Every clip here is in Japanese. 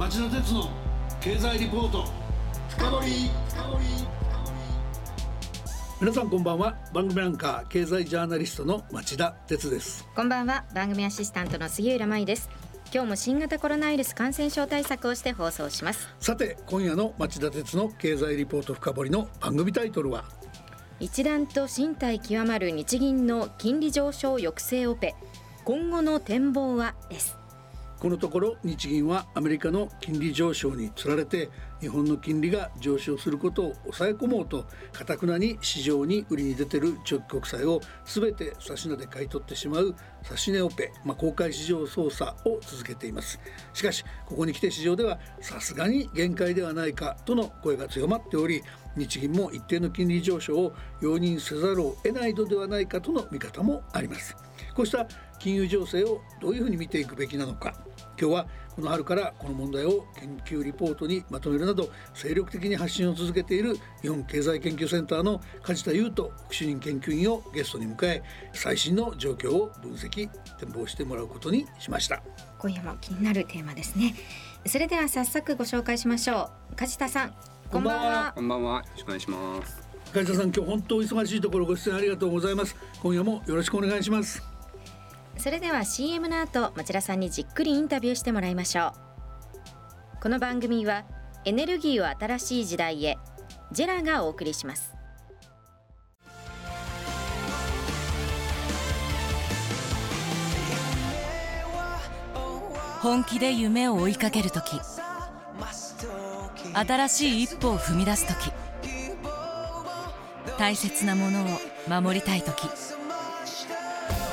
町田鉄の経済リポート。深掘皆さんこんばんは。番組アンカー経済ジャーナリストの町田鉄です。こんばんは。番組アシスタントの杉浦舞です。今日も新型コロナウイルス感染症対策をして放送します。さて今夜の町田鉄の経済リポート深掘りの番組タイトルは？一段と身体極まる日銀の金利上昇抑制オペ。今後の展望は？ですこのところ日銀はアメリカの金利上昇につられて日本の金利が上昇することを抑え込もうとかたくなに市場に売りに出てる長期国債を全て指し値で買い取ってしまう指値オペ、まあ、公開市場操作を続けています。しかしここに来て市場ではさすがに限界ではないかとの声が強まっており日銀も一定の金利上昇を容認せざるを得ないのではないかとの見方もあります。こうした金融情勢をどういうふうに見ていくべきなのか。今日はこの春からこの問題を研究リポートにまとめるなど精力的に発信を続けている日本経済研究センターの梶田優斗副主任研究員をゲストに迎え最新の状況を分析展望してもらうことにしました。今夜も気になるテーマですね。それでは早速ご紹介しましょう。梶田さんこんばんは。こんばんは。よろしくお願いします。梶田さん今日本当忙しいところご出演ありがとうございます。今夜もよろしくお願いしますそれでは CM の後町田さんにじっくりインタビューしてもらいましょう。この番組はエネルギーを新しい時代へジェラがお送りします。本気で夢を追いかける時新しい一歩を踏み出す時大切なものを守りたい時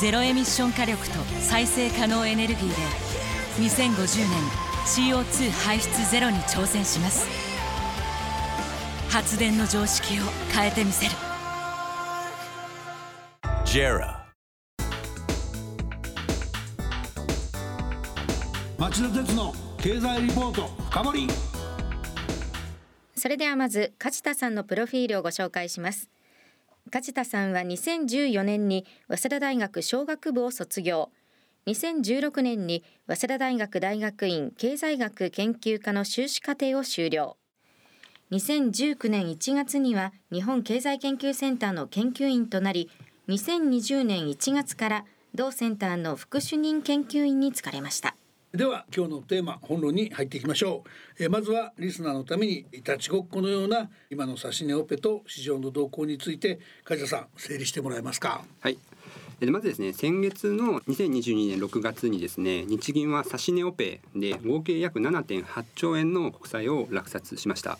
ゼロエミッション火力と再生可能エネルギーで2050年 CO2 排出ゼロに挑戦します。発電の常識を変えてみせる。JERA. 町田鉄の経済リポート深掘り。それではまず梶田さんのプロフィールをご紹介します梶田さんは2014年に早稲田大学商学部を卒業。2016年に早稲田大学大学院経済学研究科の修士課程を修了。2019年1月には日本経済研究センターの研究員となり2020年1月から同センターの副主任研究員に就かれました。では今日のテーマ本論に入っていきましょう、えー、まずはリスナーのためにいたちごっこのような今の指値オペと市場の動向について梶田さん整理してもらえますか？はい。でまずですね先月の2022年6月にですね日銀は指値オペで合計約7.8兆円の国債を落札しました。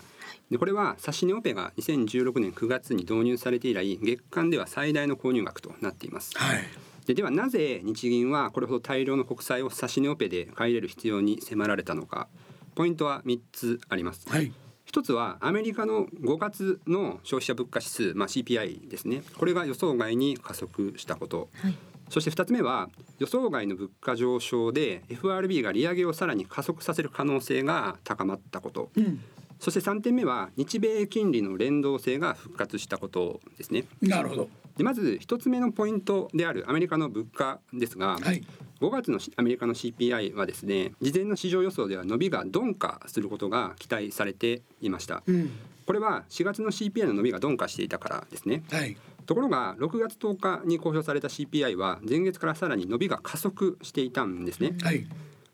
でこれは指値オペが2016年9月に導入されて以来月間では最大の購入額となっています、はいでではなぜ日銀はこれほど大量の国債を指値オペで買い入れる必要に迫られたのか？ポイントは3つあります。はい。一つはアメリカの5月の消費者物価指数、まあ、CPI ですね。これが予想外に加速したこと、はい、そして2つ目は予想外の物価上昇で FRB が利上げをさらに加速させる可能性が高まったこと、うん、そして3点目は日米金利の連動性が復活したことですね。なるほどでまず一つ目のポイントであるアメリカの物価ですが、はい、5月のアメリカの CPI はですね事前の市場予想では伸びが鈍化することが期待されていました、うん、これは4月の CPI の伸びが鈍化していたからですね、はい、ところが6月10日に公表された CPI は前月からさらに伸びが加速していたんですね、はい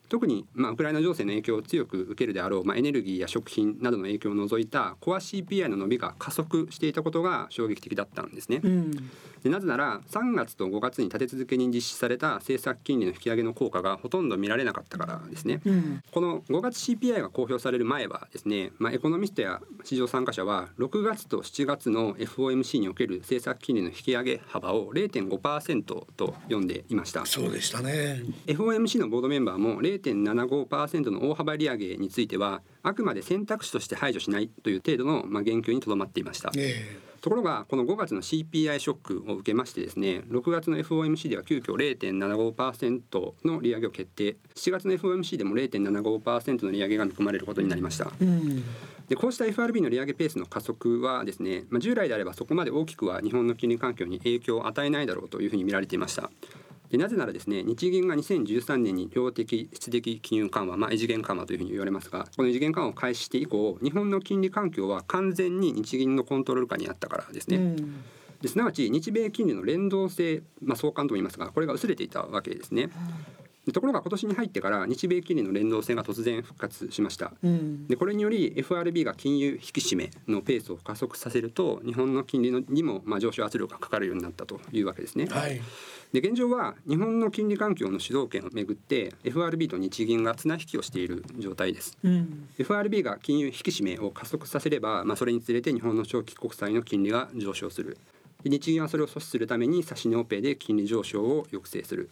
特に、まあ、ウクライナ情勢の影響を強く受けるであろう、まあ、エネルギーや食品などの影響を除いたコア CPI の伸びが加速していたことが衝撃的だったんですね。うん、でなぜなら3月と5月に立て続けに実施された政策金利の引き上げの効果がほとんど見られなかったからですね。うん、この5月 CPI が公表される前はですね、まあ、エコノミストや市場参加者は6月と7月の FOMC における政策金利の引き上げ幅を0.5%と読んでいました。そうでしたね FOMC のボードメンバーも0 0.75%の大幅利上げについてはあくまで選択肢として排除しないという程度のまあ言及にとどまっていました。えーところがこの5月の CPI ショックを受けましてですね6月の FOMC では急遽0.75%の利上げを決定7月の FOMC でも0.75%の利上げが見込まれることになりました。うんでこうした FRB の利上げペースの加速はですね、まあ、従来であればそこまで大きくは日本の金利環境に影響を与えないだろうというふうに見られていました。でなぜならですね日銀が2013年に量的質的金融緩和、まあ、異次元緩和というふうに言われますがこの異次元緩和を開始して以降日本の金利環境は完全に日銀のコントロール下にあったからですね。うんですなわち日米金利の連動性、まあ、相関とも言いますがこれが薄れていたわけですね。ところが今年に入ってから日米金利の連動性が突然復活しました、うん、でこれにより FRB が金融引き締めのペースを加速させると日本の金利のにもまあ上昇圧力がかかるようになったというわけですね。はい、で現状は日本の金利環境の主導権をめぐって FRB と日銀が綱引きをしている状態です、うん、FRB が金融引き締めを加速させれば、まあ、それにつれて日本の長期国債の金利が上昇する。日銀はそれを阻止するために指値オペで金利上昇を抑制する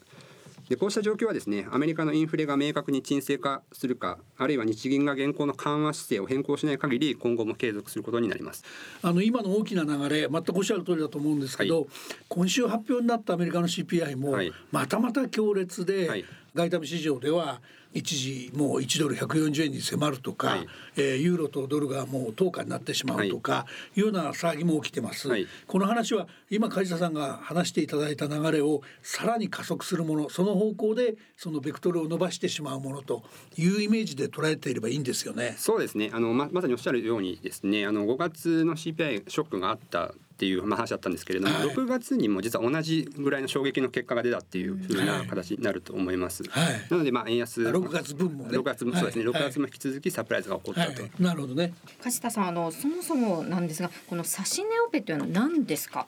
でこうした状況はですねアメリカのインフレが明確に沈静化するかあるいは日銀が現行の緩和姿勢を変更しない限り今後も継続することになります。あの今の大きな流れ全くおっしゃる通りだと思うんですけど、はい、今週発表になったアメリカの CPI もまたまた強烈で、はい外為市場では一時もう1ドル140円に迫るとか、はい、えー、ユーロとドルがもう等価になってしまうとか、はい、いうような騒ぎも起きてます、はい、この話は今梶田さんが話していただいた流れをさらに加速するものその方向でそのベクトルを伸ばしてしまうものというイメージで捉えていればいいんですよね。そうですね。あのままさにおっしゃるようにですね。あの5月の CPI ショックがあったっていう話だったんですけれども、はい、6月にも実は同じぐらいの衝撃の結果が出たっていうふうな形になると思います。はい、なのでまあ円安6月分もね6月もそうですね、はい、6月も引き続きサプライズが起こったと。なるほどね。梶田さんあのそもそもなんですがこの指値オペというのは何ですか？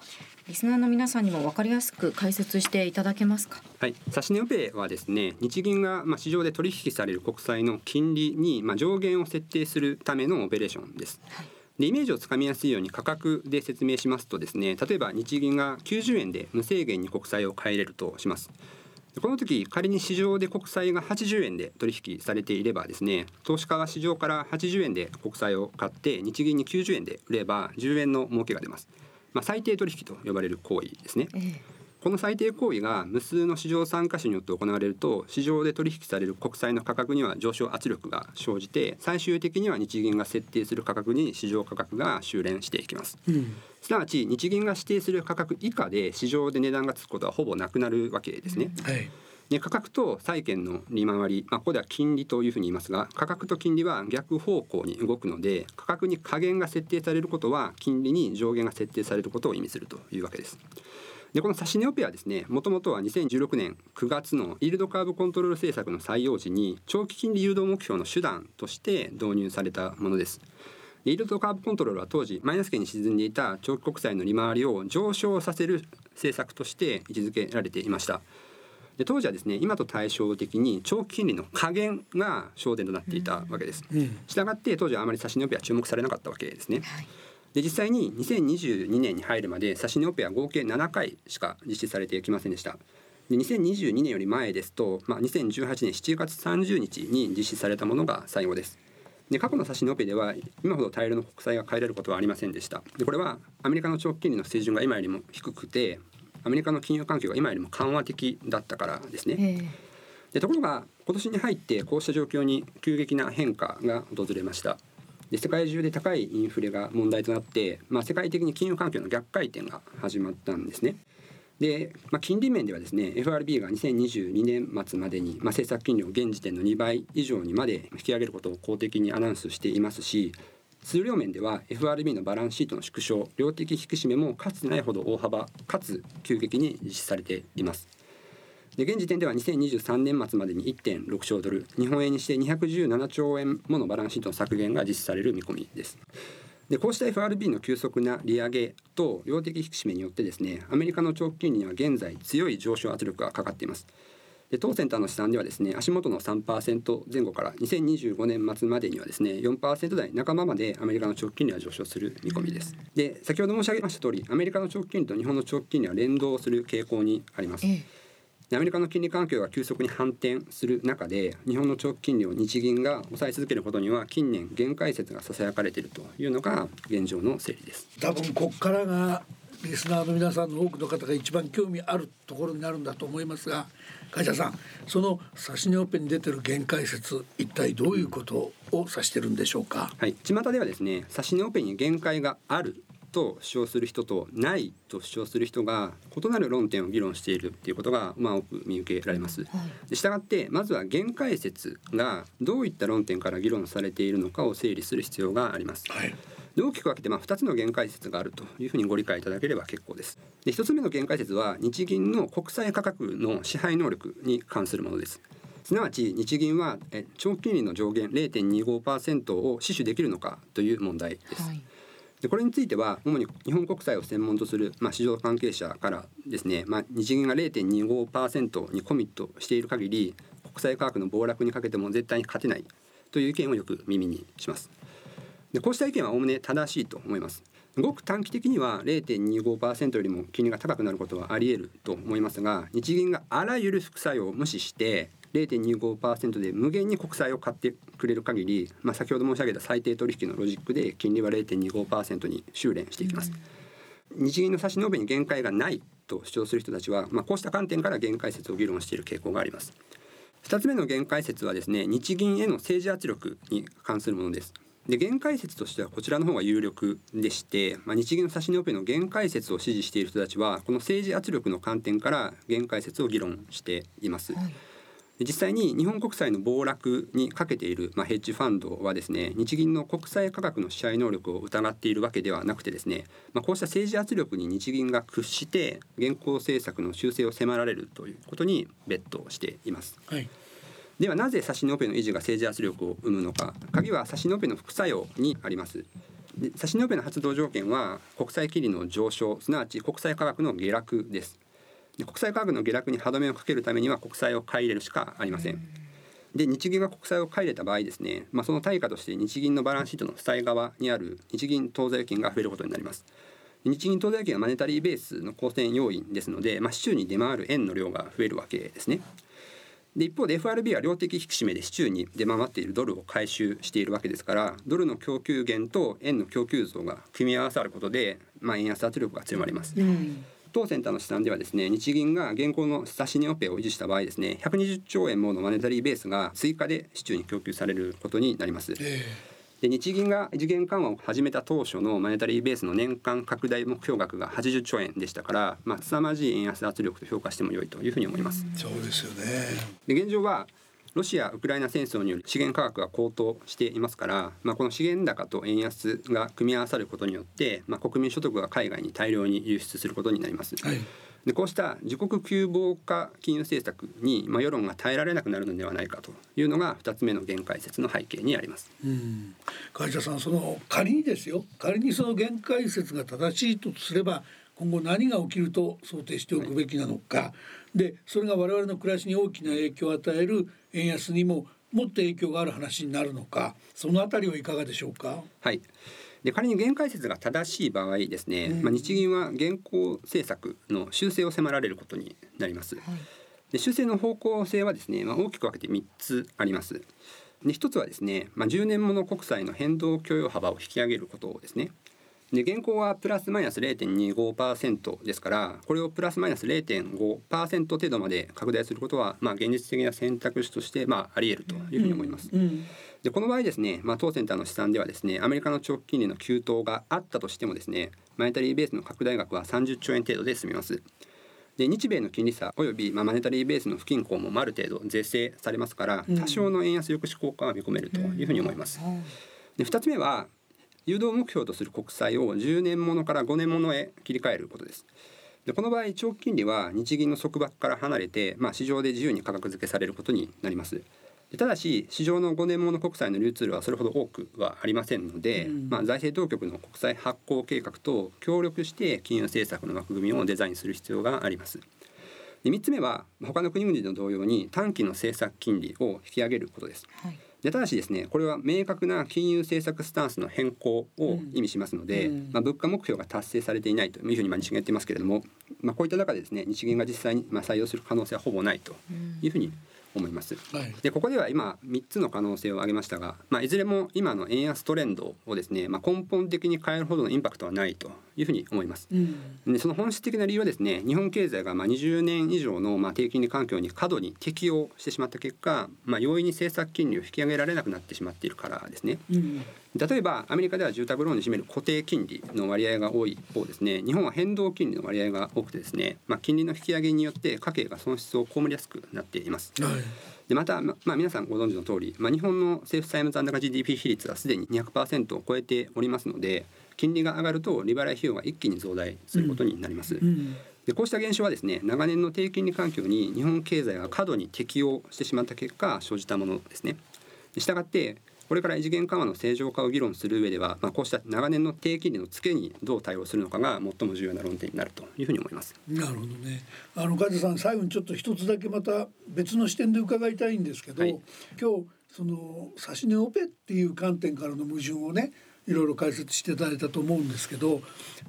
リスナーの皆さんにも分かりやすく解説していただけますか？はい、指値オペはですね、日銀がまあ市場で取引される国債の金利にまあ上限を設定するためのオペレーションです。はいでイメージをつかみやすいように価格で説明しますとですね例えば日銀が90円で無制限に国債を買えれるとします。この時仮に市場で国債が80円で取引されていればですね投資家は市場から80円で国債を買って日銀に90円で売れば10円の儲けが出ます、まあ、最低取引と呼ばれる行為ですね、えーこの最低行為が無数の市場参加者によって行われると市場で取引される国債の価格には上昇圧力が生じて最終的には日銀が設定する価格に市場価格が修練していきます、うん、すなわち日銀が指定する価格以下で市場で値段がつくことはほぼなくなるわけですね、うん。はい。で価格と債券の利回り、まあ、ここでは金利というふうに言いますが価格と金利は逆方向に動くので価格に下限が設定されることは金利に上限が設定されることを意味するというわけです。でこの指値オペはですねもともとは2016年9月のイールドカーブコントロール政策の採用時に長期金利誘導目標の手段として導入されたものです。イールドカーブコントロールは当時マイナス圏に沈んでいた長期国債の利回りを上昇させる政策として位置づけられていました。で当時はですね今と対照的に長期金利の下限が焦点となっていたわけです。したがって当時はあまり指値オペは注目されなかったわけですね。はいで実際に2022年に入るまで指値オペは合計7回しか実施されてきませんでした。で2022年より前ですと、まあ、2018年7月30日に実施されたものが最後です。で過去の指値オペでは今ほど大量の国債が買えれることはありませんでした。でこれはアメリカの長期金利の水準が今よりも低くてアメリカの金融環境が今よりも緩和的だったからですね。でところが今年に入ってこうした状況に急激な変化が訪れました。で世界中で高いインフレが問題となって、まあ、世界的に金融環境の逆回転が始まったんですね。で、まあ、金利面ではですね FRB が2022年末までに、まあ、政策金利を現時点の2倍以上にまで引き上げることを公的にアナウンスしていますし数量面では FRB のバランスシートの縮小量的引き締めもかつてないほど大幅かつ急激に実施されています。で現時点では2023年末までに1.6兆ドル日本円にして217兆円ものバランスシートの削減が実施される見込みです。でこうした FRB の急速な利上げと量的引き締めによってですねアメリカの長期金利には現在強い上昇圧力がかかっています。で当センターの試算ではですね足元の3%前後から2025年末までにはですね4%台半ばまでアメリカの長期金利は上昇する見込みです。で先ほど申し上げました通りアメリカの長期金利と日本の長期金利は連動する傾向にあります。アメリカの金利環境が急速に反転する中で日本の長期金利を日銀が抑え続けることには近年限界説がささやかれているというのが現状の整理です。多分ここからがリスナーの皆さんの多くの方が一番興味あるところになるんだと思いますが会社さんその指値オペに出てる限界説一体どういうことを指してるんでしょうか？はい。巷ではですね指値オペに限界があると主張する人とないと主張する人が異なる論点を議論しているっていうことがまあ多く見受けられます。したがってまずは限界説がどういった論点から議論されているのかを整理する必要があります。はい大きく分けてまあ2つの限界説があるというふうにご理解いただければ結構です。で1つ目の限界説は日銀の国債価格の支配能力に関するものです。すなわち日銀は長期金利の上限0.25%を死守できるのかという問題です。はいでこれについては主に日本国債を専門とする、まあ、市場関係者からですね、まあ、日銀が0.25%にコミットしている限り国債価格の暴落にかけても絶対に勝てないという意見をよく耳にします。でこうした意見はおおむね正しいと思います。ごく短期的には0.25%よりも金利が高くなることはあり得ると思いますが日銀があらゆる副作用を無視して0.25%で無限に国債を買ってくれる限り、まあ、先ほど申し上げた最低取引のロジックで金利は0.25%に修練していきます。うん、日銀の指し延べに限界がないと主張する人たちは、まあ、こうした観点から限界説を議論している傾向があります。2つ目の限界説はですね日銀への政治圧力に関するものです。で限界説としてはこちらの方が有力でして、まあ、日銀の指し値オペの限界説を支持している人たちはこの政治圧力の観点から限界説を議論しています。はい実際に日本国債の暴落にかけている、まあ、ヘッジファンドはですね日銀の国債価格の支配能力を疑っているわけではなくてですね、まあ、こうした政治圧力に日銀が屈して現行政策の修正を迫られるということにベットしています。はい。ではなぜ指値オペの維持が政治圧力を生むのか。鍵は指値オペの副作用にあります。で指値オペの発動条件は国債金利の上昇すなわち国債価格の下落です国債価格の下落に歯止めをかけるためには国債を買い入れるしかありません。で日銀が国債を買い入れた場合ですね、まあ、その対価として日銀のバランスシートの負債側にある日銀当座預金が増えることになります。日銀当座預金はマネタリーベースの構成要因ですので、まあ、市中に出回る円の量が増えるわけですね。で一方で FRB は量的引き締めで市中に出回っているドルを回収しているわけですからドルの供給源と円の供給増が組み合わさることで、まあ、円安圧力が強まります。うん当センターの試算ではですね日銀が現行の指値オペを維持した場合ですね120兆円ものマネタリーベースが追加で市中に供給されることになります。で日銀が異次元緩和を始めた当初のマネタリーベースの年間拡大目標額が80兆円でしたから、まあ、凄まじい円安圧力と評価しても良いというふうに思います。そうですよねで現状はロシア・ウクライナ戦争による資源価格が高騰していますから、まあ、この資源高と円安が組み合わさることによって、まあ、国民所得が海外に大量に輸出することになります。はいでこうした自国急防化金融政策に、まあ、世論が耐えられなくなるのではないかというのが2つ目の限界説の背景にあります。うん会社さんその仮にですよ仮にその限界説が正しいとすれば今後何が起きると想定しておくべきなのか、はい、でそれが我々の暮らしに大きな影響を与える円安にももっと影響がある話になるのかそのあたりはいかがでしょうか？はいで仮に限界説が正しい場合ですね、まあ、日銀は現行政策の修正を迫られることになります。はい、で修正の方向性はですね、まあ、大きく分けて3つあります。で1つはですね、まあ、10年もの国債の変動許容幅を引き上げることですね。で現行はプラスマイナス0.25%ですからこれをプラスマイナス0.5%程度まで拡大することは、まあ、現実的な選択肢として、まあ、あり得るというふうに思います。うんうんでこの場合ですね、まあ、当センターの試算ではですねアメリカの長期金利の急騰があったとしてもですねマネタリーベースの拡大額は30兆円程度で済みます。で日米の金利差および、まあ、マネタリーベースの不均衡もある程度是正されますから多少の円安抑止効果は見込めるというふうに思います。で2つ目は誘導目標とする国債を10年ものから5年ものへ切り替えることです。でこの場合長期金利は日銀の束縛から離れて、まあ、市場で自由に価格付けされることになります。ただし市場の5年もの国債の流通量はそれほど多くはありませんので、うん、まあ、財政当局の国債発行計画と協力して金融政策の枠組みをデザインする必要があります。で3つ目は他の国々と同様に短期の政策金利を引き上げることです。はい、でただしですねこれは明確な金融政策スタンスの変更を意味しますので、うん、まあ、物価目標が達成されていないというふうにまあ日銀が言ってますけれども、まあ、こういった中でですね日銀が実際にまあ採用する可能性はほぼないというふうに思います。はい、でここでは今3つの可能性を挙げましたが、まあ、いずれも今の円安トレンドをですね、まあ、根本的に変えるほどのインパクトはないというふうに思います。うん、でその本質的な理由はですね日本経済がまあ20年以上のまあ低金利環境に過度に適応してしまった結果、まあ、容易に政策金利を引き上げられなくなってしまっているからですね。うん例えばアメリカでは住宅ローンに占める固定金利の割合が多い一方ですね日本は変動金利の割合が多くてですね、まあ、金利の引き上げによって家計が損失を被りやすくなっています。はいでまた、まあ、皆さんご存知の通り、まあ、日本の政府債務残高 GDP 比率はすでに200%を超えておりますので金利が上がると利払い費用が一気に増大することになります。でこうした現象はですね長年の低金利環境に日本経済が過度に適応してしまった結果生じたものですね。したがってこれから異次元緩和の正常化を議論する上では、まあ、こうした長年の低金利の付けにどう対応するのかが最も重要な論点になるというふうに思います。なるほどね。あの梶さん最後にちょっと一つだけまた別の視点で伺いたいんですけど、はい、今日その指値オペっていう観点からの矛盾をねいろいろ解説していただいたと思うんですけど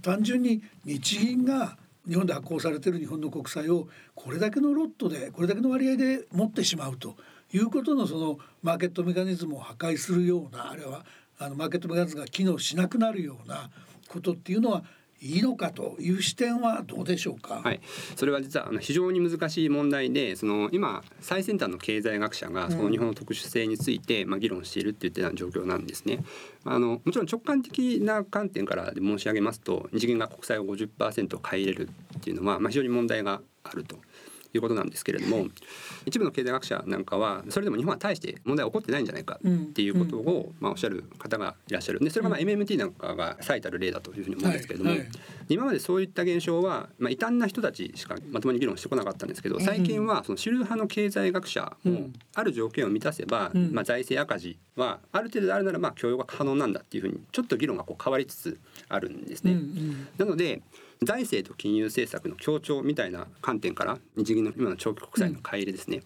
単純に日銀が日本で発行されている日本の国債をこれだけのロットでこれだけの割合で持ってしまうということのそのマーケットメカニズムを破壊するようなあるいはあのマーケットメカニズムが機能しなくなるようなことっていうのはいいのかという視点はどうでしょうか？はい、それは実はあの非常に難しい問題で、その今最先端の経済学者がその日本の特殊性についてまあ議論しているっていった状況なんですね。あのもちろん直感的な観点からで申し上げますと、日銀が国債を50%買い入れるっていうのはまあ非常に問題があると。いうことなんですけれども一部の経済学者なんかはそれでも日本は大して問題は起こってないんじゃないかっていうことを、まあ、おっしゃる方がいらっしゃるんでそれがまあ MMT なんかが最たる例だというふうに思うんですけれども、今までそういった現象は、まあ、異端な人たちしかまともに議論してこなかったんですけど最近はその主流派の経済学者もある条件を満たせば、まあ、財政赤字はある程度であるならまあ許容が可能なんだっていうふうにちょっと議論がこう変わりつつあるんですね。なので財政と金融政策の協調みたいな観点から日銀の今の長期国債の買い入れですね、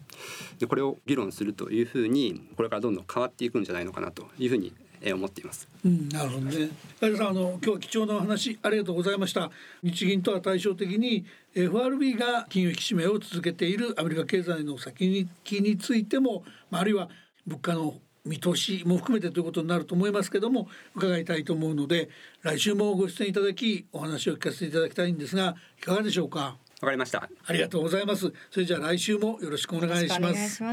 でこれを議論するというふうにこれからどんどん変わっていくんじゃないのかなというふうに思っています。うん、なるほどね。有さんあの今日貴重なお話ありがとうございました。日銀とは対照的に FRB が金融引き締めを続けているアメリカ経済の先行きについても、まああるいは物価の見通しも含めてということになると思いますけども伺いたいと思うので来週もご出演いただきお話を聞かせていただきたいんですがいかがでしょうか？わかりました。ありがとうございます。それじゃあ来週もよろしくお願いします。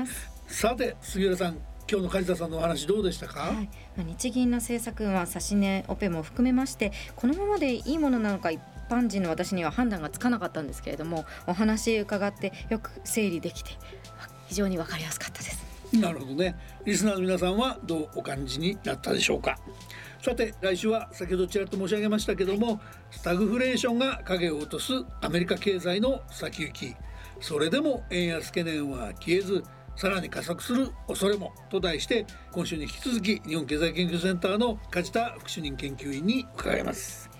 さて杉浦さん今日の梶田さんのお話どうでしたか、はい、日銀の政策は指値オペも含めましてこのままでいいものなのか一般人の私には判断がつかなかったんですけれどもお話伺ってよく整理できて非常にわかりやすかったですなるほどね。リスナーの皆さんはどうお感じになったでしょうか。さて来週は先ほどちらっと申し上げましたけどもスタグフレーションが影を落とすアメリカ経済の先行き。それでも円安懸念は消えずさらに加速する恐れもと題して今週に引き続き日本経済研究センターの梶田副主任研究員に伺います。